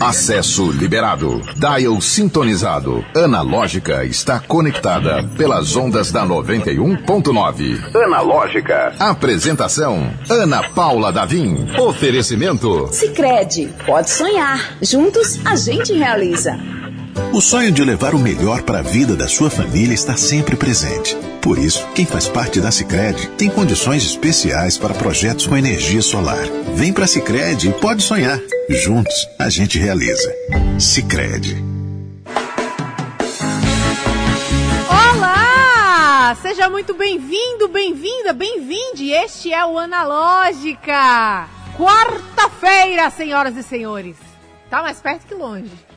Acesso liberado. Dial sintonizado. Analógica está conectada pelas ondas da 91.9. Analógica. Apresentação: Ana Paula Davim. Oferecimento: Sicredi. Pode sonhar. Juntos a gente realiza. O sonho de levar o melhor para a vida da sua família está sempre presente. Por isso, quem faz parte da Sicredi tem condições especiais para projetos com energia solar. Vem para a Sicredi e pode sonhar. Juntos, a gente realiza. Sicredi. Olá! Seja muito bem-vindo, bem-vinda, bem-vinde. Este é o Analógica. Quarta-feira, senhoras e senhores. Tá mais perto que longe.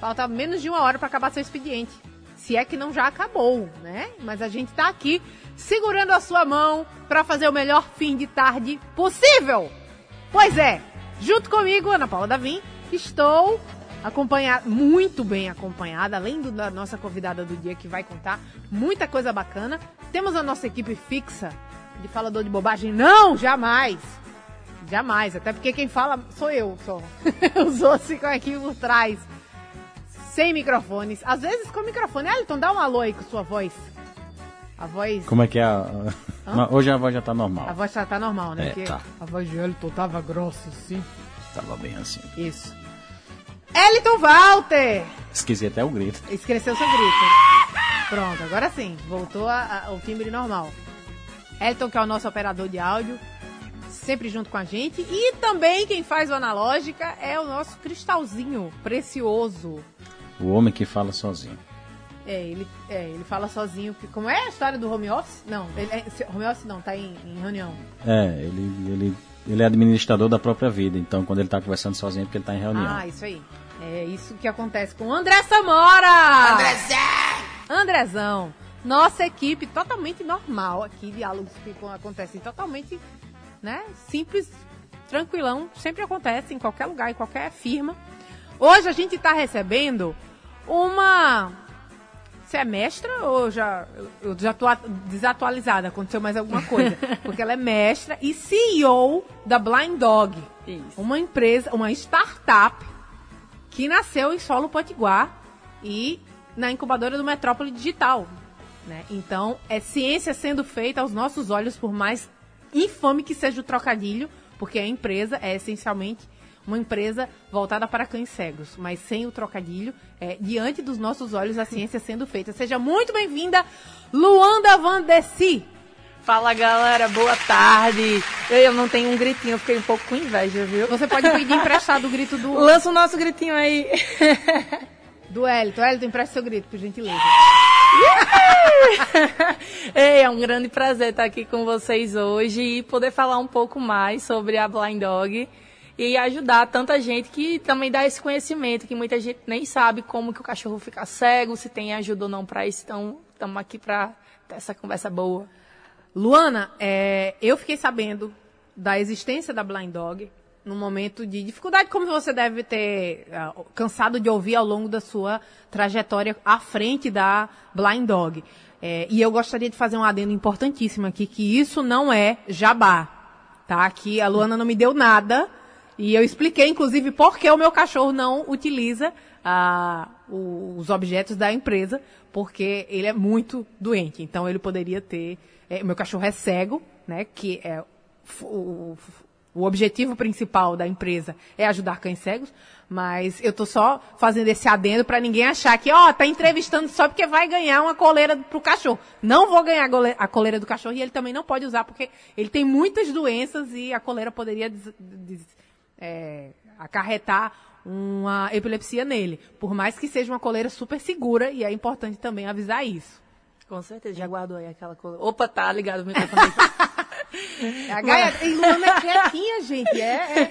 Falta menos de uma hora para acabar seu expediente. Se é que não já acabou, né? Mas a gente tá aqui segurando a sua mão para fazer o melhor fim de tarde possível. Pois é, junto comigo, Ana Paula Davim, estou acompanhada, muito bem acompanhada, além do, da nossa convidada do dia que vai contar muita coisa bacana. Temos a nossa equipe fixa de falador de bobagem. Não, jamais! Jamais, até porque quem fala sou eu só. Os outros ficam aqui por trás sem microfones. Às vezes com microfone. Elton, dá um alô aí com sua voz. A voz. Como é que é? A... Hoje a voz já tá normal. A voz já tá normal, né? É, Porque tá. a voz de Elton tava grossa assim. Tava bem assim. Isso. Elton Walter! Esqueci até o grito. Esqueceu seu grito. Pronto, agora sim. Voltou a, a, o timbre normal. Elton, que é o nosso operador de áudio, sempre junto com a gente. E também quem faz o analógica é o nosso cristalzinho precioso. O homem que fala sozinho. É, ele, é, ele fala sozinho. Que, como é a história do home office? Não, ele, é, home office não, tá em, em, reunião. É, ele, ele, ele é administrador da própria vida. Então, quando ele tá conversando sozinho, é porque ele tá em reunião. Ah, isso aí. É isso que acontece com o André Samora! Andrezão! Andrezão! Nossa equipe totalmente normal aqui, diálogos que acontecem totalmente, né, simples, tranquilão, sempre acontece em qualquer lugar, em qualquer firma. Hoje a gente está recebendo uma você é mestra ou já eu já tô desatualizada, aconteceu mais alguma coisa? Porque ela é mestra e CEO da Blind Dog. Isso. Uma empresa, uma startup que nasceu em solo potiguar e na incubadora do Metrópole Digital. Né? Então, é ciência sendo feita aos nossos olhos, por mais infame que seja o trocadilho, porque a empresa é essencialmente uma empresa voltada para cães cegos, mas sem o trocadilho, é, diante dos nossos olhos, a ciência sendo feita. Seja muito bem-vinda, Luanda Van Desi. Fala galera, boa tarde. Eu não tenho um gritinho, eu fiquei um pouco com inveja, viu? Você pode pedir emprestado o grito do. Lança o nosso gritinho aí. Do Elton. Elton, empresta seu grito, por gentileza. Ei, é um grande prazer estar aqui com vocês hoje e poder falar um pouco mais sobre a Blind Dog e ajudar tanta gente que também dá esse conhecimento, que muita gente nem sabe como que o cachorro fica cego, se tem ajuda ou não para isso. Então, estamos aqui para ter essa conversa boa. Luana, é, eu fiquei sabendo da existência da Blind Dog num momento de dificuldade, como você deve ter uh, cansado de ouvir ao longo da sua trajetória à frente da Blind Dog. É, e eu gostaria de fazer um adendo importantíssimo aqui, que isso não é jabá, tá? Que a Luana não me deu nada, e eu expliquei, inclusive, por que o meu cachorro não utiliza uh, os objetos da empresa, porque ele é muito doente. Então, ele poderia ter... É, meu cachorro é cego, né? Que é o, o objetivo principal da empresa é ajudar cães cegos, mas eu tô só fazendo esse adendo para ninguém achar que, ó, tá entrevistando só porque vai ganhar uma coleira pro cachorro. Não vou ganhar a coleira do cachorro e ele também não pode usar porque ele tem muitas doenças e a coleira poderia des, des, é, acarretar uma epilepsia nele. Por mais que seja uma coleira super segura e é importante também avisar isso. Com certeza, já guardou aí aquela coleira. Opa, tá ligado o microfone. A Gaia, e Luana é quietinha, gente. É, é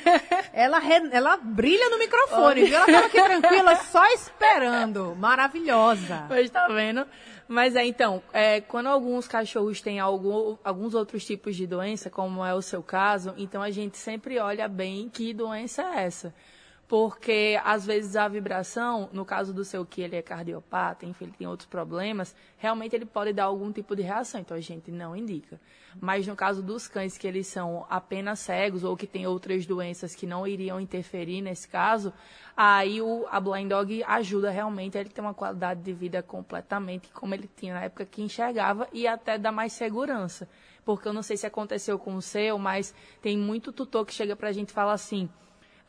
ela, re, ela brilha no microfone, viu? Ela tava aqui tranquila, só esperando. Maravilhosa. Mas tá vendo? Mas é, então, é, quando alguns cachorros têm algum, alguns outros tipos de doença, como é o seu caso, então a gente sempre olha bem que doença é essa. Porque às vezes a vibração, no caso do seu que ele é cardiopata, enfim, ele tem outros problemas, realmente ele pode dar algum tipo de reação, então a gente não indica. Mas no caso dos cães que eles são apenas cegos ou que têm outras doenças que não iriam interferir nesse caso, aí o, a Blind Dog ajuda realmente a ele ter uma qualidade de vida completamente como ele tinha na época que enxergava e até dá mais segurança. Porque eu não sei se aconteceu com o seu, mas tem muito tutor que chega pra gente e fala assim,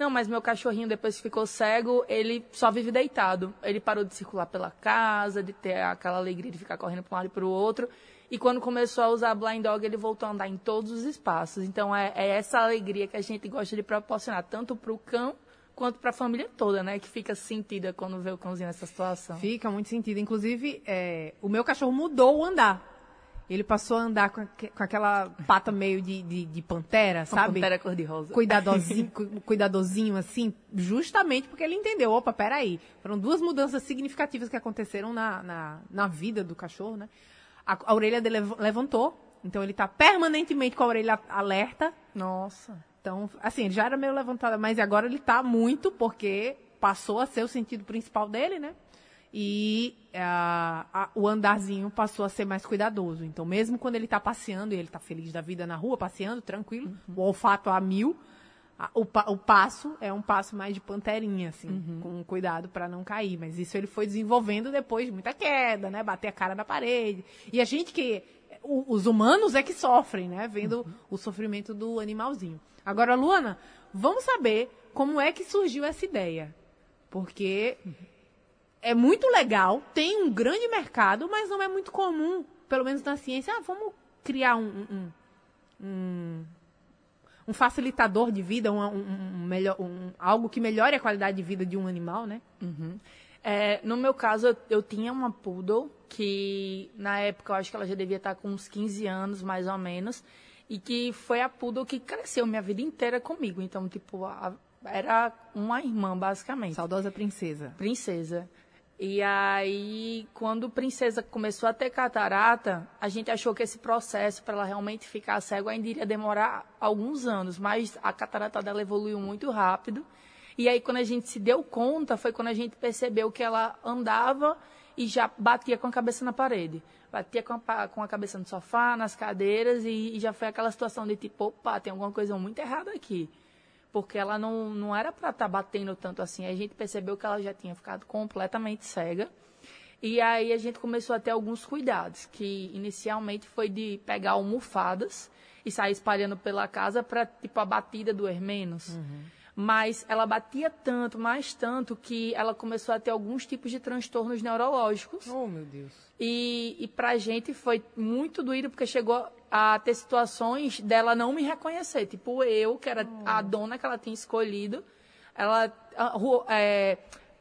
não, mas meu cachorrinho, depois que ficou cego, ele só vive deitado. Ele parou de circular pela casa, de ter aquela alegria de ficar correndo para um lado e para o outro. E quando começou a usar Blind Dog, ele voltou a andar em todos os espaços. Então, é, é essa alegria que a gente gosta de proporcionar, tanto para o cão quanto para a família toda, né? Que fica sentida quando vê o cãozinho nessa situação. Fica muito sentido. Inclusive, é, o meu cachorro mudou o andar. Ele passou a andar com, com aquela pata meio de, de, de pantera, sabe? Pantera cor-de-rosa. Cuidadosinho, cuidadosinho, assim, justamente porque ele entendeu, opa, peraí. Foram duas mudanças significativas que aconteceram na, na, na vida do cachorro, né? A, a orelha dele levantou, então ele está permanentemente com a orelha alerta. Nossa. Então, assim, ele já era meio levantada, mas agora ele está muito, porque passou a ser o sentido principal dele, né? E a, a, o andarzinho passou a ser mais cuidadoso. Então, mesmo quando ele está passeando, e ele está feliz da vida na rua, passeando, tranquilo, uhum. o olfato a mil, a, o, o, passo é um passo mais de panterinha, assim, uhum. com cuidado para não cair. Mas isso ele foi desenvolvendo depois de muita queda, né? Bater a cara na parede. E a gente que. O, os humanos é que sofrem, né? Vendo uhum. o sofrimento do animalzinho. Agora, Luana, vamos saber como é que surgiu essa ideia. Porque é muito legal, tem um grande mercado, mas não é muito comum, pelo menos na ciência. Ah, vamos criar um, um, um, um facilitador de vida, um, melhor, algo que melhore a qualidade de vida de um animal, né? Uhum. É, no meu caso, eu, eu, tinha uma poodle que, na época, eu acho que ela já devia estar com uns 15 anos, mais ou menos, e que foi a poodle que cresceu minha vida inteira comigo. Então, tipo, a, era uma irmã, basicamente. Saudosa princesa. Princesa. E aí, quando a princesa começou a ter catarata, a gente achou que esse processo para ela realmente ficar cego ainda iria demorar alguns anos, mas a catarata dela evoluiu muito rápido. E aí, quando a gente se deu conta, foi quando a gente percebeu que ela andava e já batia com a cabeça na parede. Batia com a, com a cabeça no sofá, nas cadeiras, e, e já foi aquela situação de tipo, opa, tem alguma coisa muito errada aqui porque ela não, não era para estar tá batendo tanto assim. A gente percebeu que ela já tinha ficado completamente cega. E aí a gente começou a ter alguns cuidados, que inicialmente foi de pegar almofadas e sair espalhando pela casa para tipo a batida doer menos. Uhum. Mas ela batia tanto, mais tanto, que ela começou a ter alguns tipos de transtornos neurológicos. Oh, meu Deus. E, e pra gente foi muito doído, porque chegou a ter situações dela não me reconhecer. Tipo, eu, que era oh. a dona que ela tinha escolhido, ela. É,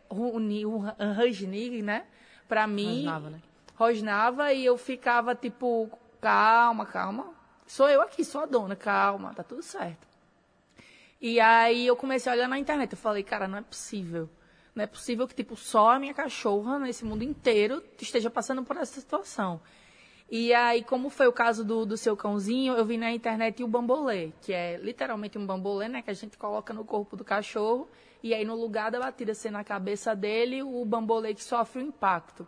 Rosnig, né? Pra mim. Rosnava, né? Rosnava e eu ficava tipo, calma, calma. Sou eu aqui, sou a dona, calma, tá tudo certo. E aí eu comecei a olhar na internet. Eu falei, cara, não é possível. Não é possível que, tipo, só a minha cachorra nesse mundo inteiro esteja passando por essa situação. E aí, como foi o caso do, do seu cãozinho, eu vi na internet o bambolê, que é literalmente um bambolê, né? Que a gente coloca no corpo do cachorro. E aí, no lugar da batida ser na cabeça dele, o bambolê que sofre o impacto.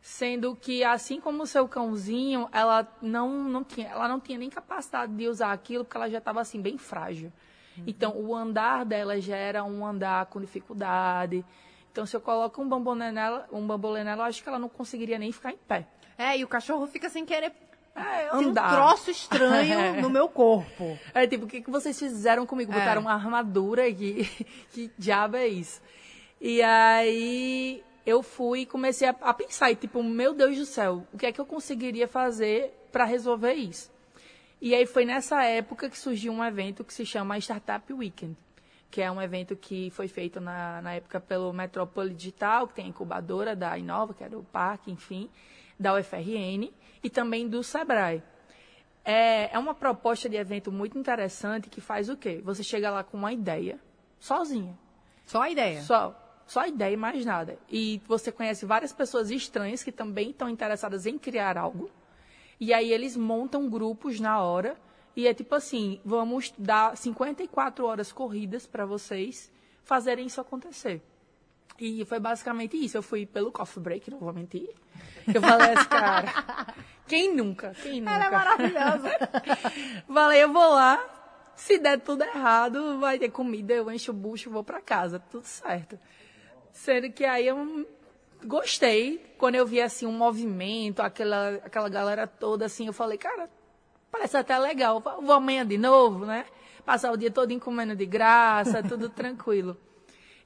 Sendo que, assim como o seu cãozinho, ela não, não, tinha, ela não tinha nem capacidade de usar aquilo, porque ela já estava assim, bem frágil. Uhum. Então, o andar dela já era um andar com dificuldade. Então, se eu coloco um bambolê nela, um bambolê nela, eu acho que ela não conseguiria nem ficar em pé. É, e o cachorro fica sem querer é, Tem um troço estranho é. no meu corpo. É tipo, o que, que vocês fizeram comigo? É. Botaram uma armadura aqui. que diabo é isso? E aí eu fui e comecei a, a, pensar, e tipo, meu Deus do céu, o que é que eu conseguiria fazer para resolver isso? E aí foi nessa época que surgiu um evento que se chama Startup Weekend, que é um evento que foi feito na, na época pelo Metrópole Digital, que tem a incubadora da Inova, que era o parque, enfim da UFRN e também do SEBRAE. É, é uma proposta de evento muito interessante que faz o quê? Você chega lá com uma ideia, sozinha. Só a ideia? Só. Só a ideia e mais nada. E você conhece várias pessoas estranhas que também estão interessadas em criar algo. E aí eles montam grupos na hora. E é tipo assim, vamos dar 54 horas corridas para vocês fazerem isso acontecer. E foi basicamente isso. Eu fui pelo coffee break, não vou mentir. Eu falei assim, cara, quem nunca? Quem nunca? Ela é maravilhosa. falei, eu vou lá, se der tudo errado, vai ter comida, eu encho o bucho e vou para casa, tudo certo. Sendo que aí eu gostei, quando eu vi assim um movimento, aquela, aquela galera toda assim, eu falei, cara, parece até legal, vou amanhã de novo, né? Passar o dia todo comendo de graça, tudo tranquilo.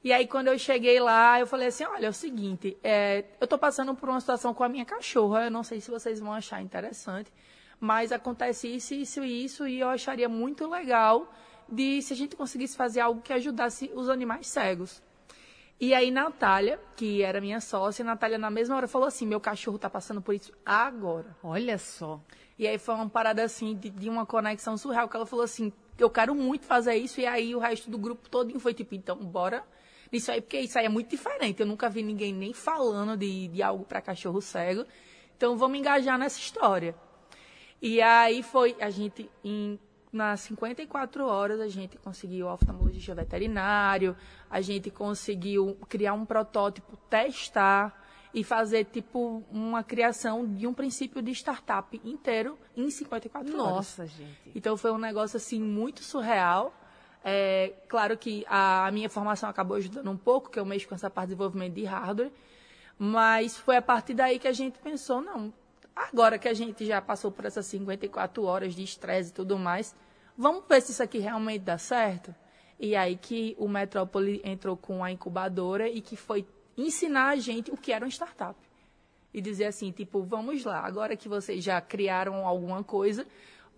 E aí, quando eu cheguei lá, eu falei assim: olha, é o seguinte, é, eu estou passando por uma situação com a minha cachorra, eu não sei se vocês vão achar interessante, mas acontece isso, isso e isso, e eu acharia muito legal de se a gente conseguisse fazer algo que ajudasse os animais cegos. E aí, Natália, que era minha sócia, Natália, na mesma hora, falou assim: meu cachorro está passando por isso agora. Olha só. E aí foi uma parada assim, de, de uma conexão surreal, que ela falou assim: eu quero muito fazer isso, e aí o resto do grupo todo foi tipo, então, bora nisso aí, porque isso aí é muito diferente. Eu nunca vi ninguém nem falando de, de algo para cachorro cego. Então vamos engajar nessa história. E aí foi, a gente, em, nas 54 horas, a gente conseguiu oftalmologista veterinário, a gente conseguiu criar um protótipo, testar e fazer tipo uma criação de um princípio de startup inteiro em 54 Nossa, horas. Nossa, gente. Então foi um negócio assim muito surreal. É, claro que a minha formação acabou ajudando um pouco, que eu mexo com essa parte de desenvolvimento de hardware, mas foi a partir daí que a gente pensou, não, agora que a gente já passou por essas 54 horas de estresse e tudo mais, vamos ver se isso aqui realmente dá certo? E aí que o Metrópole entrou com a incubadora e que foi ensinar a gente o que era uma startup. E dizer assim, tipo, vamos lá, agora que vocês já criaram alguma coisa,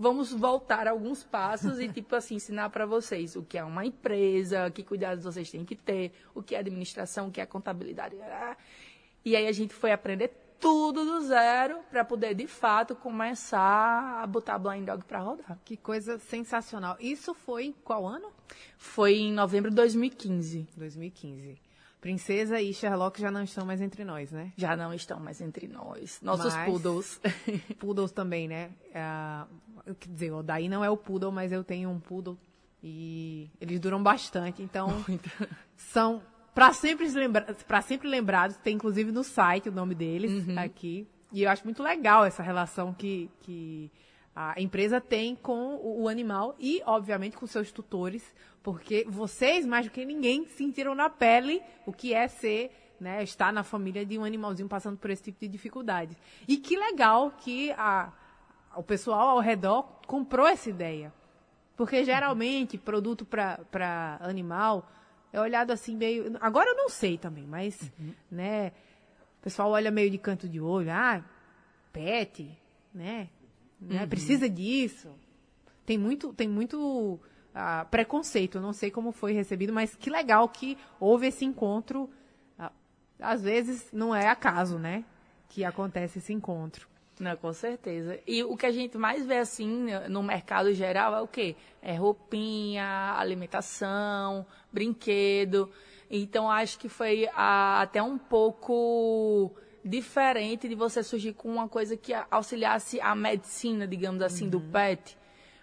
vamos voltar alguns passos e, tipo assim, ensinar para vocês o que é uma empresa, que cuidados vocês têm que ter, o que é administração, o que é contabilidade. E aí a gente foi aprender tudo do zero para poder, de fato, começar a botar Blind Dog para rodar. Que coisa sensacional. Isso foi em qual ano? Foi em novembro de 2015. 2015. Princesa e Sherlock já não estão mais entre nós, né? Já não estão mais entre nós. Nossos Mas, poodles. poodles também, né? Uh, quer dizer, o daí não é o poodle, mas eu tenho um poodle e eles duram bastante. Então, Muito. são para sempre, lembra sempre lembrados. Tem inclusive no site o nome deles uhum. aqui. E eu acho muito legal essa relação que, que a empresa tem com o animal e, obviamente, com seus tutores, porque vocês, mais do que ninguém, sentiram na pele o que é ser, né, estar na família de um animalzinho passando por esse tipo de dificuldade. E que legal que a, o pessoal ao redor comprou essa ideia. Porque geralmente, produto para animal é olhado assim meio. Agora eu não sei também, mas, uhum. né, o pessoal olha meio de canto de olho, ah, pet, né? Né? Uhum. Precisa disso. Tem muito, tem muito uh, preconceito. Eu não sei como foi recebido, mas que legal que houve esse encontro. Uh, às vezes não é acaso, né? Que acontece esse encontro. Não, com certeza. E o que a gente mais vê assim no mercado geral é o quê? É roupinha, alimentação, brinquedo. Então acho que foi ah, até um pouco diferente de você surgir com uma coisa que auxiliasse a medicina, digamos assim, uhum. do pet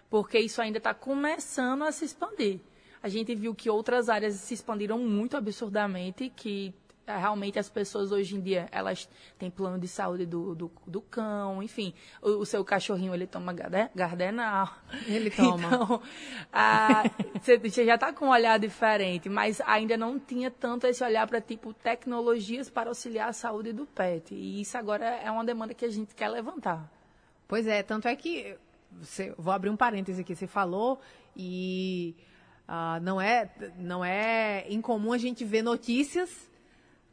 porque isso ainda está começando a se expandir. A gente viu que outras áreas se expandiram muito absurdamente, que realmente as pessoas hoje em dia, elas têm plano de saúde do, do, do cão, enfim, o, o, seu cachorrinho, ele toma gardenal. Ele toma. Então, você já está com um olhar diferente, mas ainda não tinha tanto esse olhar para, tipo, tecnologias para auxiliar a saúde do pet. E isso agora é uma demanda que a gente quer levantar. Pois é, tanto é que você, vou abrir um parêntese aqui. Você falou e uh, não é não é incomum a gente ver notícias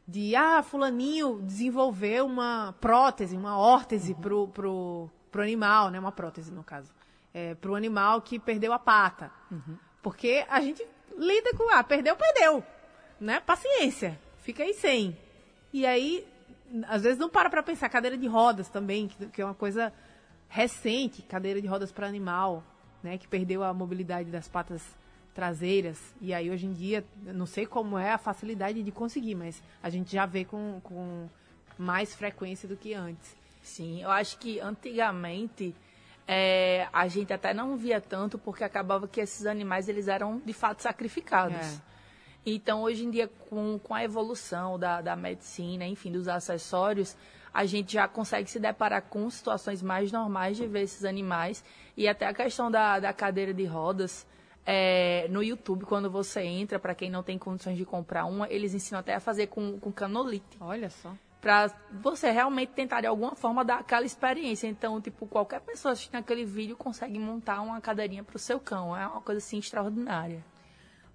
de ah fulaninho desenvolveu uma prótese, uma órtese uhum. pro, pro, pro animal, né? Uma prótese no caso, é, pro animal que perdeu a pata, uhum. porque a gente lida com ah perdeu perdeu, né? Paciência, fica aí sem. E aí às vezes não para para pensar cadeira de rodas também, que, que é uma coisa recente, cadeira de rodas para animal, né, que perdeu a mobilidade das patas traseiras. E aí hoje em dia, não sei como é a facilidade de conseguir, mas a gente já vê com, com mais frequência do que antes. Sim, eu acho que antigamente é, a gente até não via tanto porque acabava que esses animais eles eram de fato sacrificados. É. Então, hoje em dia, com, com a evolução da, da medicina, enfim, dos acessórios, a gente já consegue se deparar com situações mais normais de ver esses animais. E até a questão da, da cadeira de rodas, é, no YouTube, quando você entra, para quem não tem condições de comprar uma, eles ensinam até a fazer com, com canolite. Olha só. Pra você realmente tentar de alguma forma dar aquela experiência. Então, tipo, qualquer pessoa assistindo aquele vídeo consegue montar uma cadeirinha pro seu cão. É uma coisa assim extraordinária.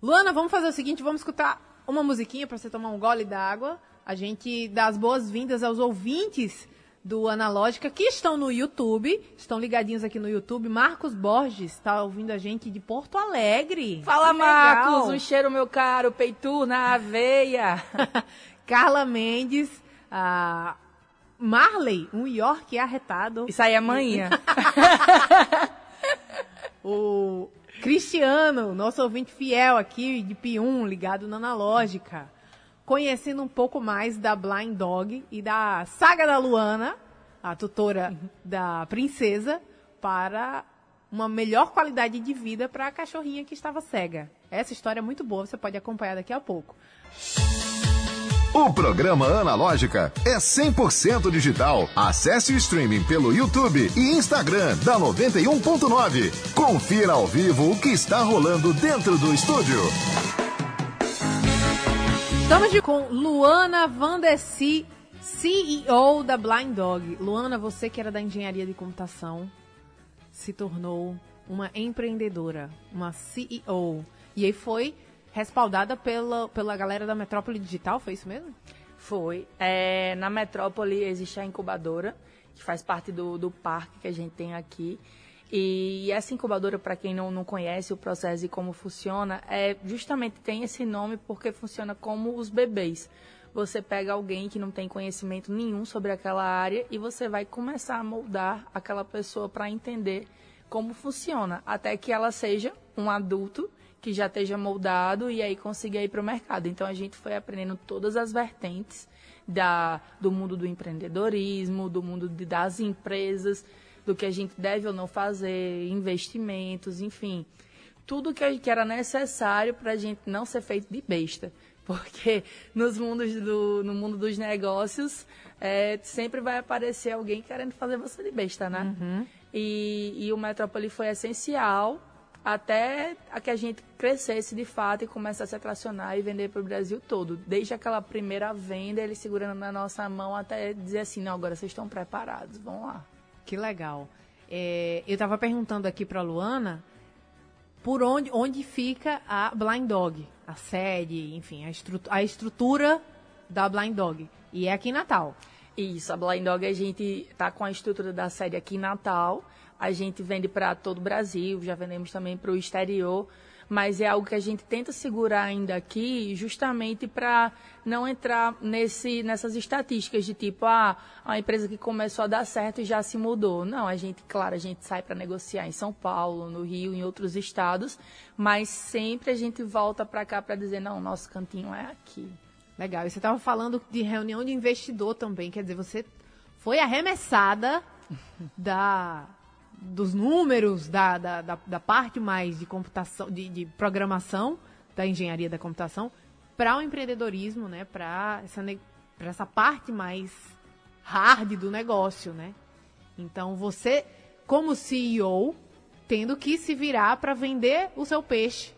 Luana, vamos fazer o seguinte, vamos escutar uma musiquinha para você tomar um gole d'água. A gente dá as boas-vindas aos ouvintes do Analógica que estão no YouTube, estão ligadinhos aqui no YouTube. Marcos Borges está ouvindo a gente de Porto Alegre. Fala, Marcos! Um cheiro, meu caro, peitu na aveia. Carla Mendes, a Marley, um York arretado. Isso aí é amanhã. O Cristiano, nosso ouvinte fiel aqui de Pium, ligado na Analógica. Conhecendo um pouco mais da Blind Dog e da saga da Luana, a tutora da princesa, para uma melhor qualidade de vida para a cachorrinha que estava cega. Essa história é muito boa, você pode acompanhar daqui a pouco. O programa Analógica é 100% digital. Acesse o streaming pelo YouTube e Instagram da 91.9. Confira ao vivo o que está rolando dentro do estúdio. Estamos de com Luana Vandessi, CEO da Blind Dog. Luana, você que era da engenharia de computação, se tornou uma empreendedora, uma CEO. E aí foi respaldada pela, pela galera da Metrópole Digital, foi isso mesmo? Foi. É, na Metrópole existe a incubadora, que faz parte do, do parque que a gente tem aqui. E essa incubadora, para quem não, não conhece o processo e como funciona, é justamente tem esse nome porque funciona como os bebês. Você pega alguém que não tem conhecimento nenhum sobre aquela área e você vai começar a moldar aquela pessoa para entender como funciona, até que ela seja um adulto que já esteja moldado e aí consiga ir para o mercado. Então a gente foi aprendendo todas as vertentes da, do mundo do empreendedorismo, do mundo de, das empresas, do que a gente deve ou não fazer, investimentos, enfim. Tudo que, que era necessário para a gente não ser feito de besta. Porque nos mundos do, no mundo dos negócios, é, sempre vai aparecer alguém querendo fazer você de besta, né? E, e o Metrópole foi essencial até a que a gente crescesse de fato e começasse a tracionar e vender para o Brasil todo. Desde aquela primeira venda, ele segurando na nossa mão até dizer assim, não, agora vocês estão preparados, vão lá. Que legal. É, eu estava perguntando aqui para Luana por onde, onde fica a Blind Dog, a sede, enfim, a, estru a estrutura da Blind Dog. E é aqui em Natal. Isso, a Blind Dog a gente tá com a estrutura da sede aqui em Natal. A gente vende para todo o Brasil, já vendemos também para o exterior, mas é algo que a gente tenta segurar ainda aqui, justamente para não entrar nesse, nessas estatísticas de tipo, ah, a empresa que começou a dar certo e já se mudou. Não, a gente, claro, a gente sai para negociar em São Paulo, no Rio, em outros estados, mas sempre a gente volta para cá para dizer, não, nosso cantinho é aqui. Legal. E você estava falando de reunião de investidor também, quer dizer, você foi arremessada da dos números, da, da, da, da parte mais de computação, de, de programação, da engenharia da computação, para o empreendedorismo, né? Para essa, essa parte mais hard do negócio, né? Então você, como CEO, tendo que se virar para vender o seu peixe.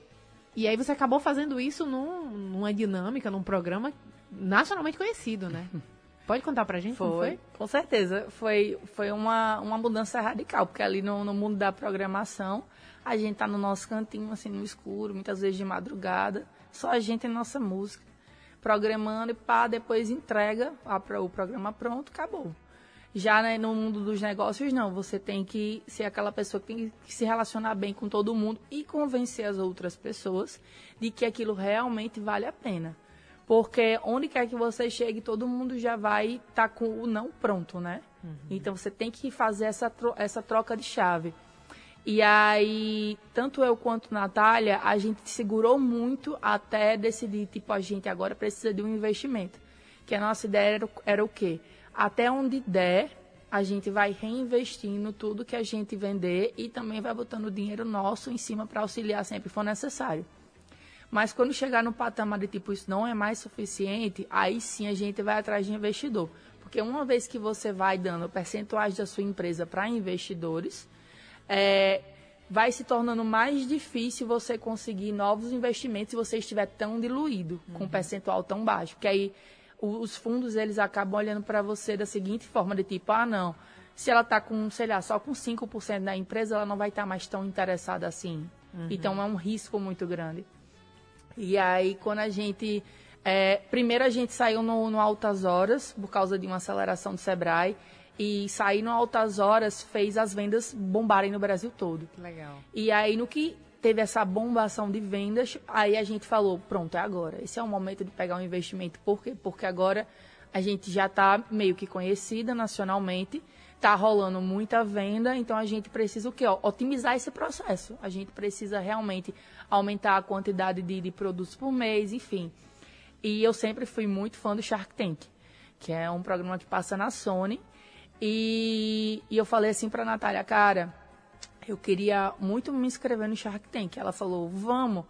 E aí você acabou fazendo isso num- numa dinâmica, num programa nacionalmente conhecido, né? Pode contar pra gente como foi? Com certeza. Foi, foi uma, uma mudança radical, porque ali no, no mundo da programação, a gente tá no nosso cantinho, assim, no escuro, muitas vezes de madrugada, só a gente e nossa música, programando e pá, depois entrega a, o programa pronto, acabou. Já né, no mundo dos negócios, não. Você tem que ser aquela pessoa que tem que se relacionar bem com todo mundo e convencer as outras pessoas de que aquilo realmente vale a pena. Porque onde quer que você chegue, todo mundo já vai estar com o não pronto, né? Então você tem que fazer essa, tro- essa troca de chave. E aí, tanto eu quanto Natália, a gente segurou muito até decidir, tipo, a gente agora precisa de um investimento. Que a nossa ideia era, o- era o quê? Até onde der, a gente vai reinvestindo tudo que a gente vender e também vai botando dinheiro nosso em cima para auxiliar sempre que for necessário. Mas quando chegar no patamar de tipo, isso não é mais suficiente, aí sim a gente vai atrás de investidor. Porque uma vez que você vai dando percentuais da sua empresa para investidores, é, vai se tornando mais difícil você conseguir novos investimentos se você estiver tão diluído, uhum. com um percentual tão baixo. Porque aí os fundos eles acabam olhando para você da seguinte forma, de tipo, ah, não, se ela está com, sei lá, só com 5% da empresa, ela não vai estar tá mais tão interessada assim. Uhum. Então é um risco muito grande. E aí, quando a gente. É, primeiro a gente saiu no, no, Altas Horas, por causa de uma aceleração do Sebrae. E sair no Altas Horas fez as vendas bombarem no Brasil todo. Legal. E aí, no que teve essa bombação de vendas, aí a gente falou, pronto, é agora. Esse é o momento de pegar um investimento. Por quê? Porque agora a gente já está meio que conhecida nacionalmente está rolando muita venda, então a gente precisa o quê? Otimizar esse processo. A gente precisa realmente aumentar a quantidade de, de produtos por mês, enfim. E eu sempre fui muito fã do Shark Tank, que é um programa que passa na Sony. E, e eu falei assim para a Natália, cara, eu queria muito me inscrever no Shark Tank. Ela falou, vamos.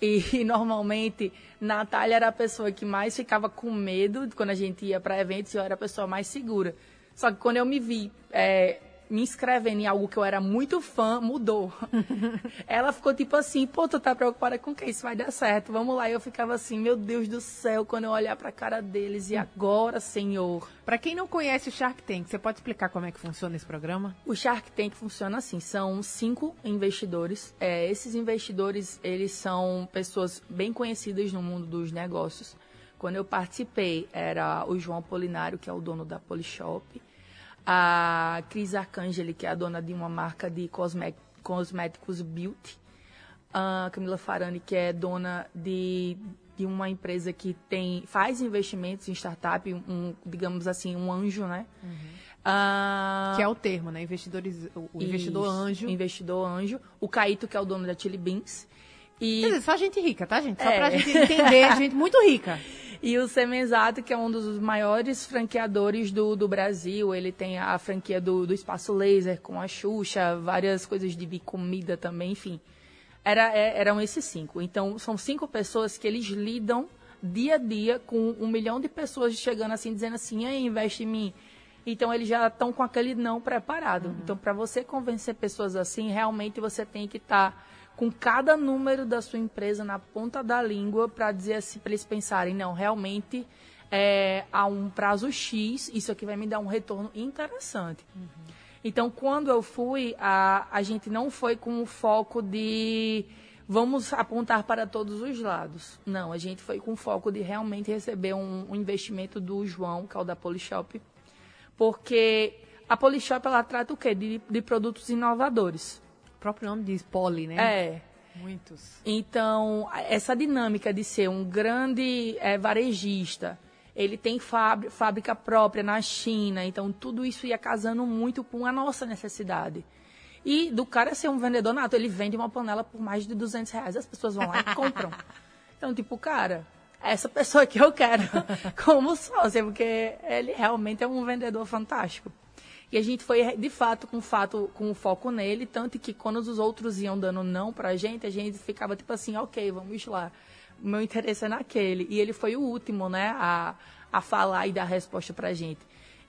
E, e, normalmente, Natália era a pessoa que mais ficava com medo quando a gente ia para eventos e eu era a pessoa mais segura. Só que quando eu me vi é, me inscrevendo em algo que eu era muito fã, mudou. ela ficou tipo assim, pô, tu tá preocupada com que isso vai dar certo, vamos lá. E eu ficava assim, meu Deus do céu, quando eu olhar pra cara deles, e agora, senhor? Para quem não conhece o Shark Tank, você pode explicar como é que funciona esse programa? O Shark Tank funciona assim, são cinco investidores. É, esses investidores, eles são pessoas bem conhecidas no mundo dos negócios. Quando eu participei, era o João Polinário, que é o dono da Polishop, a Cris Arcangeli, que é a dona de uma marca de cosméticos beauty, a Camila Farani, que é dona de, de uma empresa que tem faz investimentos em startup, um, digamos assim, um anjo, né? Uhum. Uh, que é o termo, né? Investidores, o investidor isso, anjo. Investidor anjo. O Caíto, que é o dono da Chili Beans. E... Quer dizer, só gente rica, tá, gente? Só é. pra gente entender, gente muito rica. E o Semenzato, que é um dos maiores franqueadores do, do Brasil, ele tem a franquia do, do Espaço Laser com a Xuxa, várias coisas de comida também, enfim. Era, é, eram esses cinco. Então, são cinco pessoas que eles lidam dia a dia com um milhão de pessoas chegando assim, dizendo assim, aí, investe em mim. Então, eles já estão com aquele não preparado. Uhum. Então, para você convencer pessoas assim, realmente você tem que estar... Tá com cada número da sua empresa na ponta da língua para dizer assim, para eles pensarem, não, realmente é, a um prazo X, isso aqui vai me dar um retorno interessante. Uhum. Então, quando eu fui, a, a gente não foi com o foco de vamos apontar para todos os lados. Não, a gente foi com o foco de realmente receber um, um investimento do João, que é o da Polishop, porque a Polishop ela trata o quê? De, de produtos inovadores próprio nome diz poli, né? É. Muitos. Então, essa dinâmica de ser um grande é, varejista, ele tem fábrica própria na China, então tudo isso ia casando muito com a nossa necessidade. E do cara ser um vendedor nato, ele vende uma panela por mais de 200 reais, as pessoas vão lá e compram. Então, tipo, cara, essa pessoa que eu quero como sócia, porque ele realmente é um vendedor fantástico. E a gente foi, de fato, com fato, com foco nele, tanto que quando os outros iam dando não pra gente, a gente ficava tipo assim, ok, vamos lá. O meu interesse é naquele. E ele foi o último, né, a, a falar e dar resposta pra gente.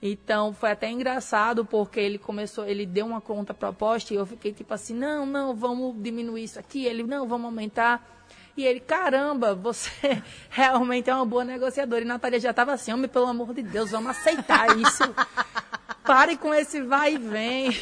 Então foi até engraçado porque ele começou, ele deu uma conta proposta e eu fiquei tipo assim, não, não, vamos diminuir isso aqui. Ele, não, vamos aumentar. E ele, caramba, você realmente é uma boa negociadora. E Natália já estava assim, homem, pelo amor de Deus, vamos aceitar isso. Pare com esse vai e vem.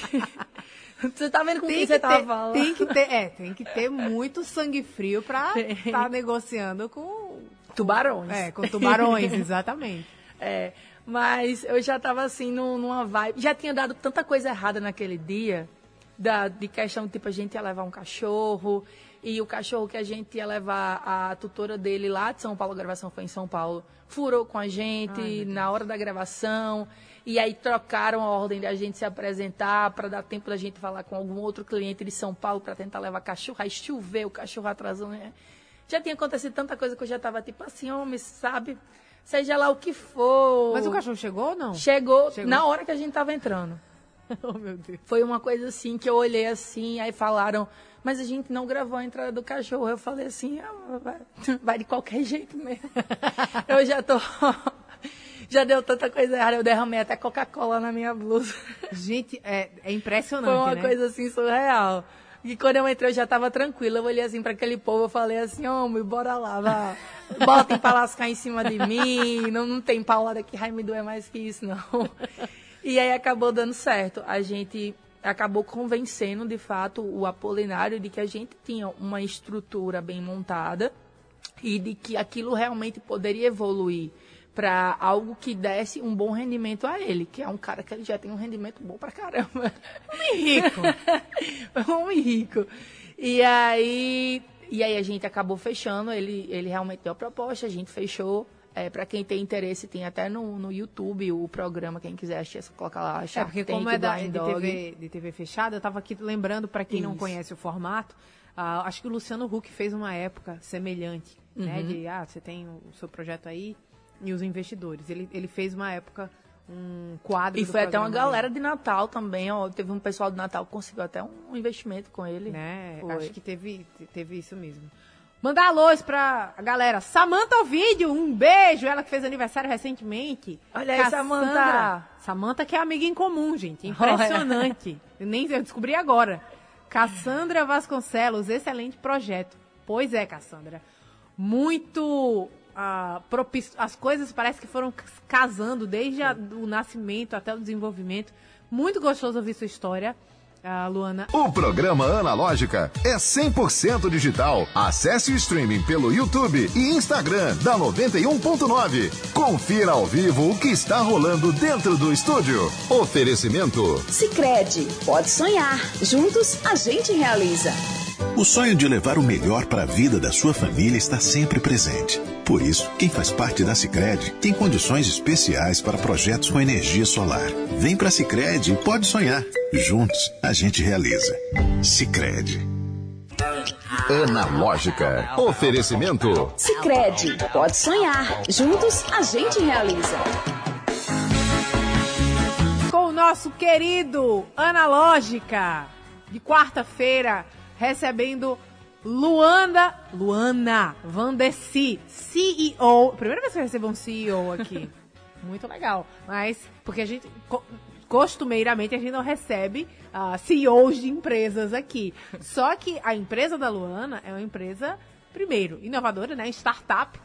Você tá vendo com tem quem você tá falando? Tem que ter, é, tem que ter muito sangue frio pra estar tá negociando com tubarões. É, com tubarões, exatamente. É, mas eu já tava assim numa vibe, já tinha dado tanta coisa errada naquele dia, da, de questão tipo a gente ia levar um cachorro e o cachorro que a gente ia levar a tutora dele lá de São Paulo, a gravação foi em São Paulo, furou com a gente Ai, na hora da gravação. E aí trocaram a ordem de a gente se apresentar para dar tempo da gente falar com algum outro cliente de São Paulo para tentar levar cachorro. Aí choveu, o cachorro atrasou. Né? Já tinha acontecido tanta coisa que eu já estava tipo assim, homem, sabe? Seja lá o que for. Mas o cachorro chegou ou não? Chegou, chegou. na hora que a gente estava entrando. oh, meu Deus. Foi uma coisa assim que eu olhei assim, aí falaram mas a gente não gravou a entrada do cachorro. Eu falei assim, ah, vai, vai de qualquer jeito mesmo. eu já tô. Já deu tanta coisa errada, eu derramei até Coca-Cola na minha blusa. Gente, é, é impressionante. Foi uma né? coisa assim surreal. E quando eu entrei, eu já tava tranquila. Eu olhei assim para aquele povo, eu falei assim, homem, bora lá, vá. Botem pra lascar em cima de mim. Não, não tem paulada que vai me doer mais que isso, não. E aí acabou dando certo. A gente acabou convencendo, de fato, o Apolinário de que a gente tinha uma estrutura bem montada e de que aquilo realmente poderia evoluir para algo que desse um bom rendimento a ele, que é um cara que ele já tem um rendimento bom pra caramba. Homem rico. homem rico. E aí, e aí a gente acabou fechando, ele, ele realmente deu a proposta, a gente fechou. É, para quem tem interesse, tem até no, no YouTube o programa, quem quiser assistir, é só colocar lá. É, porque como é da, de, TV, de TV fechada, eu estava aqui lembrando, para quem Isso. não conhece o formato, uh, acho que o Luciano Huck fez uma época semelhante, né, uhum. né? De, ah, você tem o seu projeto aí, e os investidores. Ele, ele fez uma época um quadro. E foi até uma galera de Natal também, ó. Teve um pessoal do Natal que conseguiu até um investimento com ele. Né? Acho que teve, teve isso mesmo. Mandar alôs pra a galera. Samanta Ovidio, um beijo. Ela que fez aniversário recentemente. Olha aí, Samanta. Samanta que é amiga em comum, gente. Impressionante. eu nem eu descobri agora. Cassandra Vasconcelos, excelente projeto. Pois é, Cassandra. Muito as coisas parece que foram casando desde a, o nascimento até o desenvolvimento. Muito gostoso ouvir sua história. Uh, Luana. O programa Analógica é 100% digital. Acesse o streaming pelo YouTube e Instagram da 91.9. Confira ao vivo o que está rolando dentro do estúdio. Oferecimento. Sicredi, pode sonhar. Juntos a gente realiza. O sonho de levar o melhor para a vida da sua família está sempre presente. Por isso, quem faz parte da Sicredi tem condições especiais para projetos com energia solar. Vem para a Sicredi e pode sonhar. Juntos, a gente realiza. Sicredi. Analógica. Oferecimento. Sicredi. Pode sonhar. Juntos, a gente realiza. Com o nosso querido Analógica, de quarta-feira, recebendo Luanda, Luana Vandessi, CEO. Primeira vez que eu recebo um CEO aqui. Muito legal. Mas, porque a gente, costumeiramente, a gente não recebe uh, CEOs de empresas aqui. Só que a empresa da Luana é uma empresa, primeiro, inovadora, né? Startup.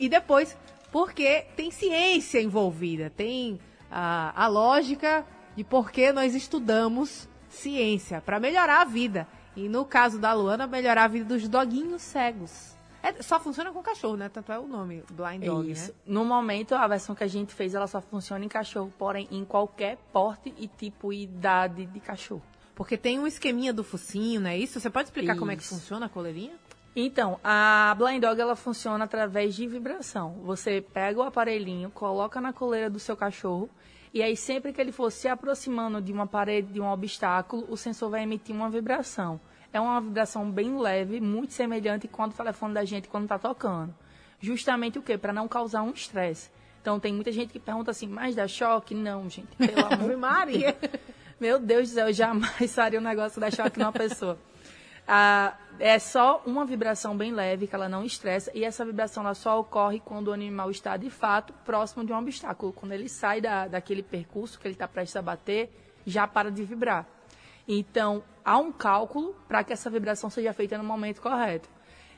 E depois, porque tem ciência envolvida, tem uh, a lógica de por que nós estudamos ciência para melhorar a vida. E no caso da Luana, melhorar a vida dos doguinhos cegos. É, só funciona com cachorro, né? Tanto é o nome, Blind Dog, Isso. né? No momento, a versão que a gente fez, ela só funciona em cachorro, porém em qualquer porte e tipo e idade de cachorro. Porque tem um esqueminha do focinho, não é isso? Você pode explicar isso. como é que funciona a coleirinha? Então, a Blind Dog ela funciona através de vibração. Você pega o aparelhinho, coloca na coleira do seu cachorro e aí, sempre que ele for se aproximando de uma parede, de um obstáculo, o sensor vai emitir uma vibração. É uma vibração bem leve, muito semelhante com o telefone da gente quando está tocando. Justamente o quê? Para não causar um estresse. Então, tem muita gente que pergunta assim, mas dá choque? Não, gente. Pelo amor de Maria. Meu Deus do céu, eu jamais faria um negócio dar choque numa pessoa. É só uma vibração bem leve, que ela não estressa, e essa vibração ela só ocorre quando o animal está, de fato, próximo de um obstáculo. Quando ele sai da, daquele percurso que ele está prestes a bater, já para de vibrar. Então, há um cálculo para que essa vibração seja feita no momento correto.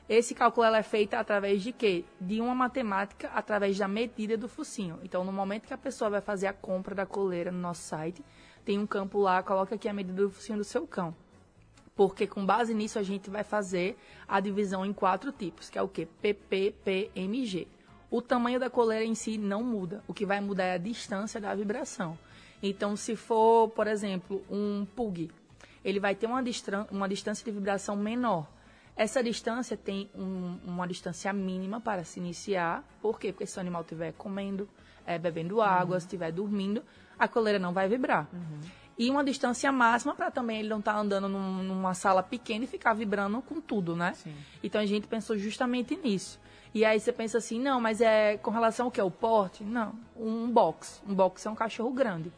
Esse cálculo é feito através de quê? De uma matemática, através da medida do focinho. Então, no momento que a pessoa vai fazer a compra da coleira no nosso site, tem um campo lá, coloca aqui a medida do focinho do seu cão porque com base nisso a gente vai fazer a divisão em quatro tipos, que é o que? PP, PMG. O tamanho da coleira em si não muda, o que vai mudar é a distância da vibração. Então, se for, por exemplo, um pug, ele vai ter uma, uma distância de vibração menor. Essa distância tem um, uma distância mínima para se iniciar. Por quê? Porque se o animal estiver comendo, é, bebendo água, uhum. estiver dormindo, a coleira não vai vibrar. Uhum e uma distância máxima para também ele não estar tá andando num, numa sala pequena e ficar vibrando com tudo, né? Sim. Então a gente pensou justamente nisso. E aí você pensa assim, não, mas é com relação ao que? O porte? Não, um box. Um box é um cachorro grande.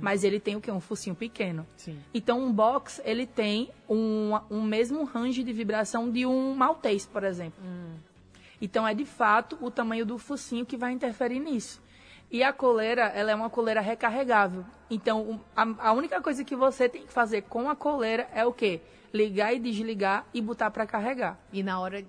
Mas ele tem o quê? Um focinho pequeno. Sim. Então, um box, ele tem um, um mesmo range de vibração de um maltês, por exemplo. Então, é de fato o tamanho do focinho que vai interferir nisso. E a coleira, ela é uma coleira recarregável. Então, a, a única coisa que você tem que fazer com a coleira é o quê? Ligar e desligar e botar para carregar. E na hora,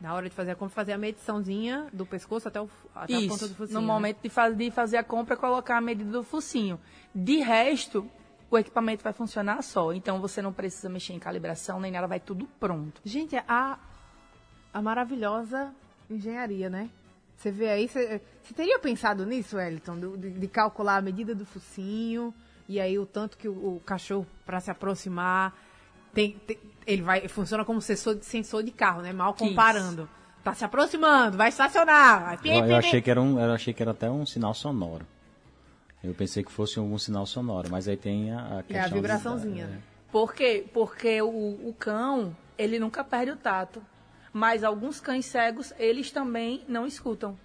na hora de fazer a compra, fazer a mediçãozinha do pescoço até, o, até a ponta do Isso, focinho. no né? momento de, faz- de fazer a compra, colocar a medida do focinho. De resto, o equipamento vai funcionar só. Então, você não precisa mexer em calibração, nem nada, vai tudo pronto. Gente, a, a maravilhosa engenharia, né? Você vê aí, você, você teria pensado nisso, Wellington? De, de calcular a medida do focinho e aí o tanto que o, o cachorro, para se aproximar, tem, tem- ele vai funciona como sensor de, sensor de carro, né? Mal comparando. Tá se aproximando, vai estacionar. Vai pi, Eu, eu achei que era um, eu achei que era até um sinal sonoro. Eu pensei que fosse algum sinal sonoro, mas aí tem a, a questão É a de- vibraçãozinha, é, né? Por quê? Porque o, o cão, ele nunca perde o tato. Mas alguns cães cegos, eles também não escutam.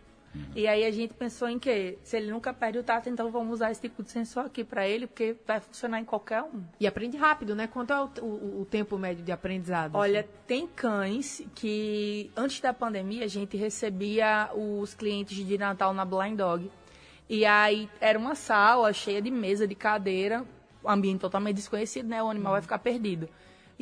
E aí a gente pensou em que, se ele nunca perde o tato, então vamos usar esse tipo de sensor aqui para ele, porque vai funcionar em qualquer um. E aprende rápido, né? Quanto é o, o- o tempo médio de aprendizado? Olha, assim? tem cães que antes da pandemia a gente recebia os clientes de Natal na Blind Dog. E aí era uma sala cheia de mesa, de cadeira, um ambiente totalmente desconhecido, né? O animal vai ficar perdido.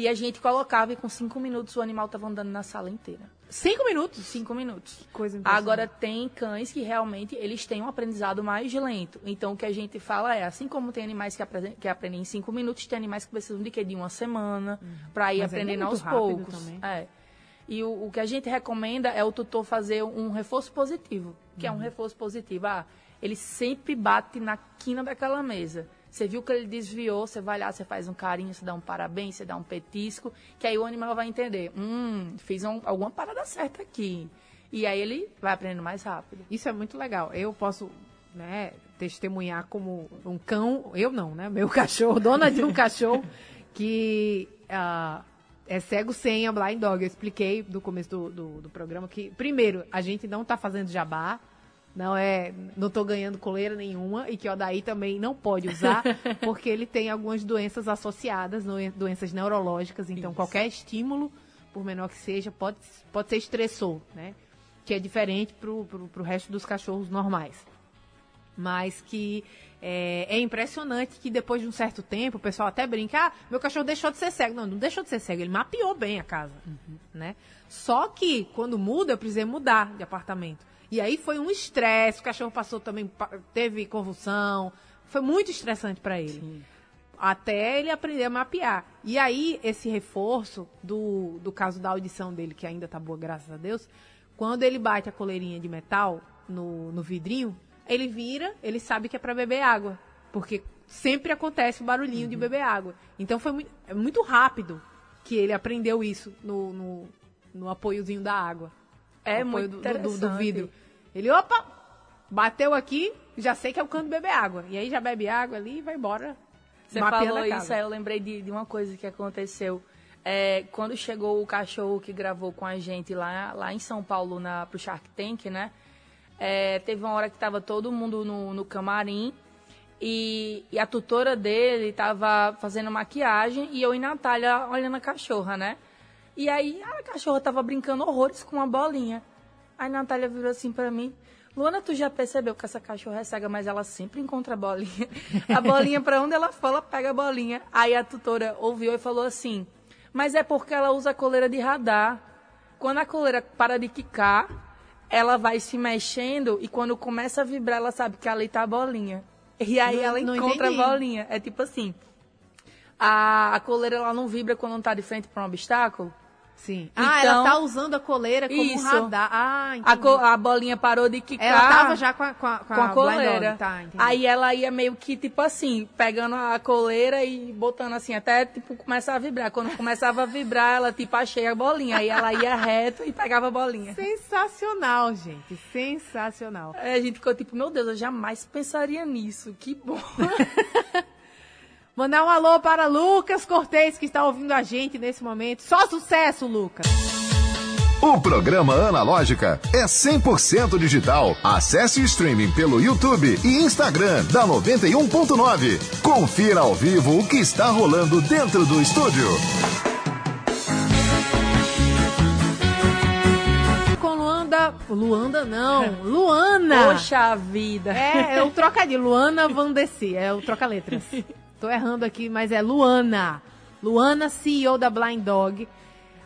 E a gente colocava e com cinco minutos o animal estava andando na sala inteira. Cinco minutos? Cinco minutos. Coisa impressionante. Agora tem cães que realmente eles têm um aprendizado mais lento. Então o que a gente fala é, assim como tem animais que, aprendem, que aprendem em cinco minutos, tem animais que precisam de quê? De uma semana para ir Mas é aprendendo muito aos poucos. também. É. E o, o que a gente recomenda é o tutor fazer um reforço positivo. Que é um reforço positivo. Ah, ele sempre bate na quina daquela mesa. Você viu que ele desviou, você vai lá, você faz um carinho, você dá um parabéns, você dá um petisco, que aí o animal vai entender. Hum, fiz um- alguma parada certa aqui. E aí ele vai aprendendo mais rápido. Isso é muito legal. Eu posso, né, testemunhar como um cão, eu não, né? Meu cachorro, dona de um cachorro que ah, é cego sem a blind dog. Eu expliquei no começo do, do, do programa que, primeiro, a gente não tá fazendo jabá. Não é, não tô ganhando coleira nenhuma e que o Odaí também não pode usar, porque ele tem algumas doenças associadas, doenças neurológicas, então qualquer estímulo, por menor que seja, pode, pode ser estressor, né? Que é diferente pro, pro, pro resto dos cachorros normais. Mas que é, é impressionante que depois de um certo tempo, o pessoal até brinca, ah, meu cachorro deixou de ser cego. Não, não deixou de ser cego, ele mapeou bem a casa, né? Só que, quando muda, eu precisei mudar de apartamento. E aí foi um estresse, o cachorro passou também, teve convulsão, foi muito estressante para ele. Até ele aprender a mapear. E aí, esse reforço do, do caso da audição dele, que ainda tá boa, graças a Deus, quando ele bate a coleirinha de metal no, no vidrinho, ele vira, ele sabe que é para beber água. Porque sempre acontece o barulhinho de beber água. Então foi muito, é muito rápido que ele aprendeu isso no, no, no apoiozinho da água. É muito do, do- do, vidro. Ele, opa, bateu aqui, já sei que é o canto beber água. E aí já bebe água ali e vai embora. Você falou isso, aí eu lembrei de, de uma coisa que aconteceu. É, quando chegou o cachorro que gravou com a gente lá, lá em São Paulo, na, pro Shark Tank, né? É, teve uma hora que tava todo mundo no, no camarim e, e a tutora dele tava fazendo maquiagem e eu e Natália olhando a cachorra, né? E aí a cachorra tava brincando horrores com uma bolinha. Aí Natália virou assim pra mim. Luana, tu já percebeu que essa cachorra é cega, mas ela sempre encontra a bolinha. A bolinha, pra onde ela for, ela pega a bolinha. Aí a tutora ouviu e falou assim: Mas é porque ela usa coleira de radar. Quando a coleira para de quicar, ela vai se mexendo e quando começa a vibrar, ela sabe que ali tá a bolinha. E aí Não- ela não encontra a bolinha. É tipo assim: a, a coleira ela não vibra quando não tá de frente pra um obstáculo. Sim. ah, Então- ela tá usando a coleira como Isso. um radar. Ah, A, co- a bolinha parou de quicar. Ela tava já com a, com a, com com a blind coleira. Tá. Aí ela ia meio que, tipo assim, pegando a coleira e botando assim, até, tipo, começar a vibrar. Quando começava a vibrar, ela, tipo, achei a bolinha. Aí ela ia reto e pegava a bolinha. Sensacional, gente. Sensacional. Aí a gente ficou tipo, meu Deus, eu jamais pensaria nisso. Que bom. Mandar um alô para Lucas Cortez, que está ouvindo a gente nesse momento. Só sucesso, Lucas. O programa Analógica é 100% digital. Acesse o streaming pelo YouTube e Instagram da 91.9. Confira ao vivo o que está rolando dentro do estúdio. Com Luanda. Luanda não. Luana. Poxa vida. É, é o trocadilho. Luana Vandessi. É o troca-letras. Tô errando aqui, mas é Luana. Luana, CEO da Blind Dog.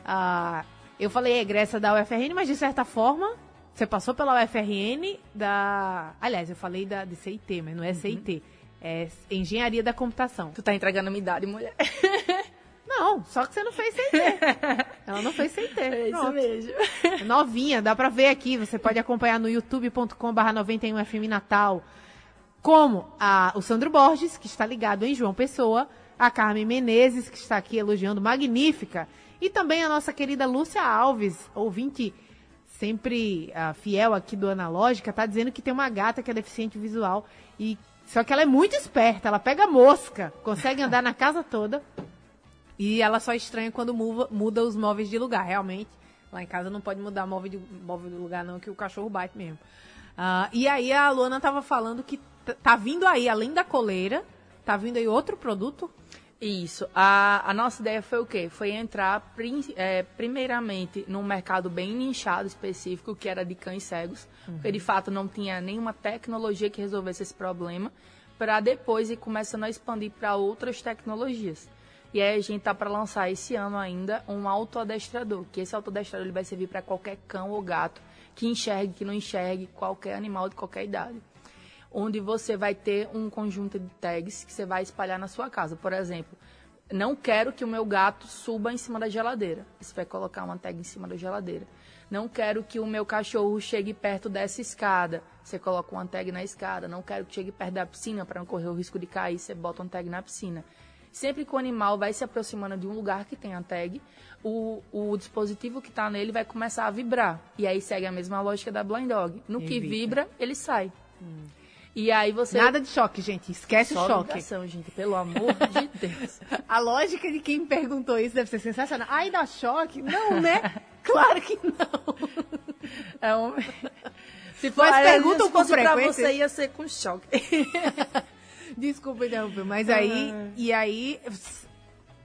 Ah, eu falei egressa da UFRN, mas de certa forma, você passou pela UFRN da. Aliás, eu falei da de CIT, mas não é CIT. É Engenharia da Computação. Tu tá entregando minha idade, mulher. Não, só que você não fez CIT. Ela não fez CIT. É isso Pronto. mesmo. Novinha, dá pra ver aqui. Você pode acompanhar no youtube.com.br 91FM Natal. Como a, o Sandro Borges, que está ligado em João Pessoa, a Carmen Menezes, que está aqui elogiando Magnífica, e também a nossa querida Lúcia Alves, ouvinte sempre ah, fiel aqui do Analógica, tá dizendo que tem uma gata que é deficiente visual e só que ela é muito esperta, ela pega mosca, consegue andar na casa toda. E ela só estranha quando muda, muda os móveis de lugar, realmente. Lá em casa não pode mudar móvel de, móvel de lugar, não, que o cachorro bate mesmo. Ah, e aí a Luana tava falando que tá vindo aí, além da coleira, tá vindo aí outro produto. Isso. A, a nossa ideia foi o quê? Foi entrar prin- é, primeiramente num mercado bem nichado, específico, que era de cães cegos, porque de fato não tinha nenhuma tecnologia que resolvesse esse problema, para depois ir começando a expandir para outras tecnologias. E aí a gente tá para lançar esse ano ainda um autoadestrador, que esse autoadestrador ele vai servir para qualquer cão ou gato que enxergue, que não enxergue, qualquer animal de qualquer idade onde você vai ter um conjunto de tags que você vai espalhar na sua casa. Por exemplo, não quero que o meu gato suba em cima da geladeira. Você vai colocar uma tag em cima da geladeira. Não quero que o meu cachorro chegue perto dessa escada. Você coloca uma tag na escada. Não quero que chegue perto da piscina para não correr o risco de cair. Você bota uma tag na piscina. Sempre que o animal vai se aproximando de um lugar que tem a tag, o, o dispositivo que está nele vai começar a vibrar. E aí segue a mesma lógica da Blind Dog. No que vibra, ele sai. E aí você. Nada de choque, gente. Esquece Só o choque. ligação, gente, pelo amor de Deus. A lógica de quem perguntou isso deve ser sensacional. Ai, dá choque? Não, né? Claro que não. É um... Se Mas for- perguntam se com frequência? você, ia ser com choque. Desculpa interromper, mas aí e aí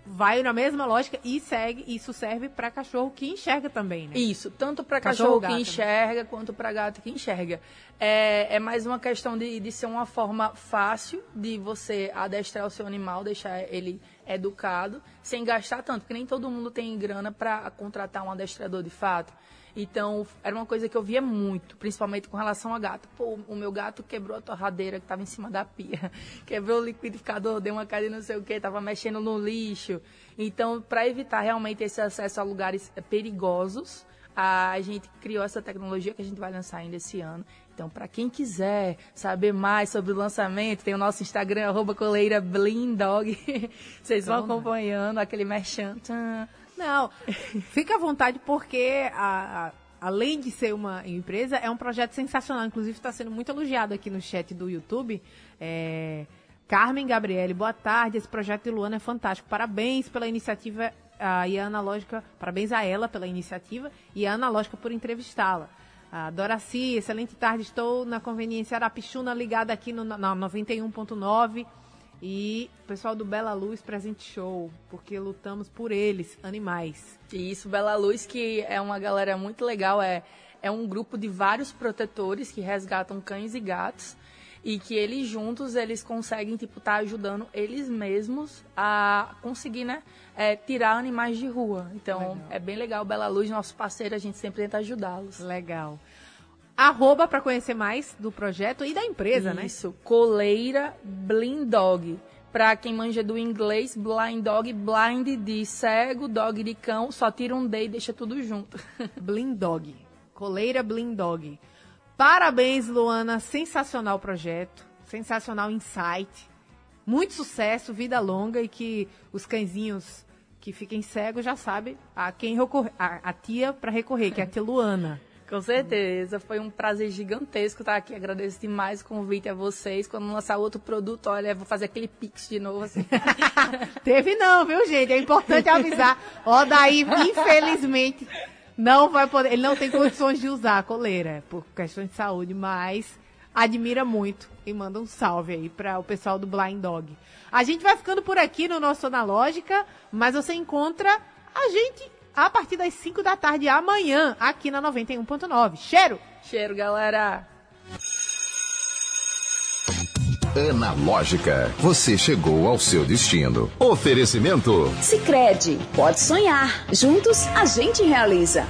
vai na mesma lógica e segue, isso serve pra cachorro que enxerga também, né? Isso, tanto para Cachorro cachorro, gato, né? que enxerga quanto para gato que enxerga. É, é mais uma questão de, de ser uma forma fácil de você adestrar o seu animal, deixar ele educado, sem gastar tanto, porque nem todo mundo tem grana para contratar um adestrador de fato. Então, era uma coisa que eu via muito, principalmente com relação a gato. Pô, o meu gato quebrou a torradeira que estava em cima da pia, quebrou o liquidificador, deu uma caída não sei o que, estava mexendo no lixo. Então, para evitar realmente esse acesso a lugares perigosos, a gente criou essa tecnologia que a gente vai lançar ainda esse ano. Então, para quem quiser saber mais sobre o lançamento, tem o nosso Instagram, arroba coleira blindog. Vocês vão acompanhando aquele merchan. Tchan. Não, fica à vontade porque a- a- além de ser uma empresa, é um projeto sensacional. Inclusive está sendo muito elogiado aqui no chat do YouTube. É, Carmen Gabriele, boa tarde. Esse projeto de Luana é fantástico. Parabéns pela iniciativa ah, e a Analógica, parabéns a ela pela iniciativa e a Analógica por entrevistá-la. Doraci, excelente tarde. Estou na conveniência Arapixuna ligada aqui no, na 91.9. E o pessoal do Bela Luz Presente Show, porque lutamos por eles, animais. E Isso, Bela Luz, que é uma galera muito legal, é, é um grupo de vários protetores que resgatam cães e gatos e que eles juntos, eles conseguem, tipo, estar ajudando eles mesmos a conseguir, né, é, tirar animais de rua. Então, é bem legal, Bela Luz, nosso parceiro, a gente sempre tenta ajudá-los. Legal. Arroba para conhecer mais do projeto e da empresa, né? Isso, coleira Blind Dog. Pra quem manja do inglês, blind dog, blind de cego, dog de cão, só tira um D e deixa tudo junto. Blind Dog. Coleira Blind Dog. Parabéns, Luana. Sensacional projeto. Sensacional insight. Muito sucesso, vida longa e que os cãezinhos que fiquem cegos já sabem a quem recorrer, a, a tia para recorrer, que é a tia Luana. Com certeza, foi um prazer gigantesco estar aqui. Agradeço demais o convite a vocês. Quando lançar outro produto, olha, vou fazer aquele pix de novo. Assim. Teve não, viu, gente? É importante avisar. Ó, daí, infelizmente, não vai poder, ele não tem condições de usar a coleira por questões de saúde, mas admira muito e manda um salve aí para o pessoal do Blind Dog. A gente vai ficando por aqui no nosso Analógica, mas você encontra a gente a partir das 5 da tarde amanhã aqui na 91.9. Cheiro! Cheiro, galera! Analógica, você chegou ao seu destino. Oferecimento Sicredi, pode sonhar. Juntos a gente realiza.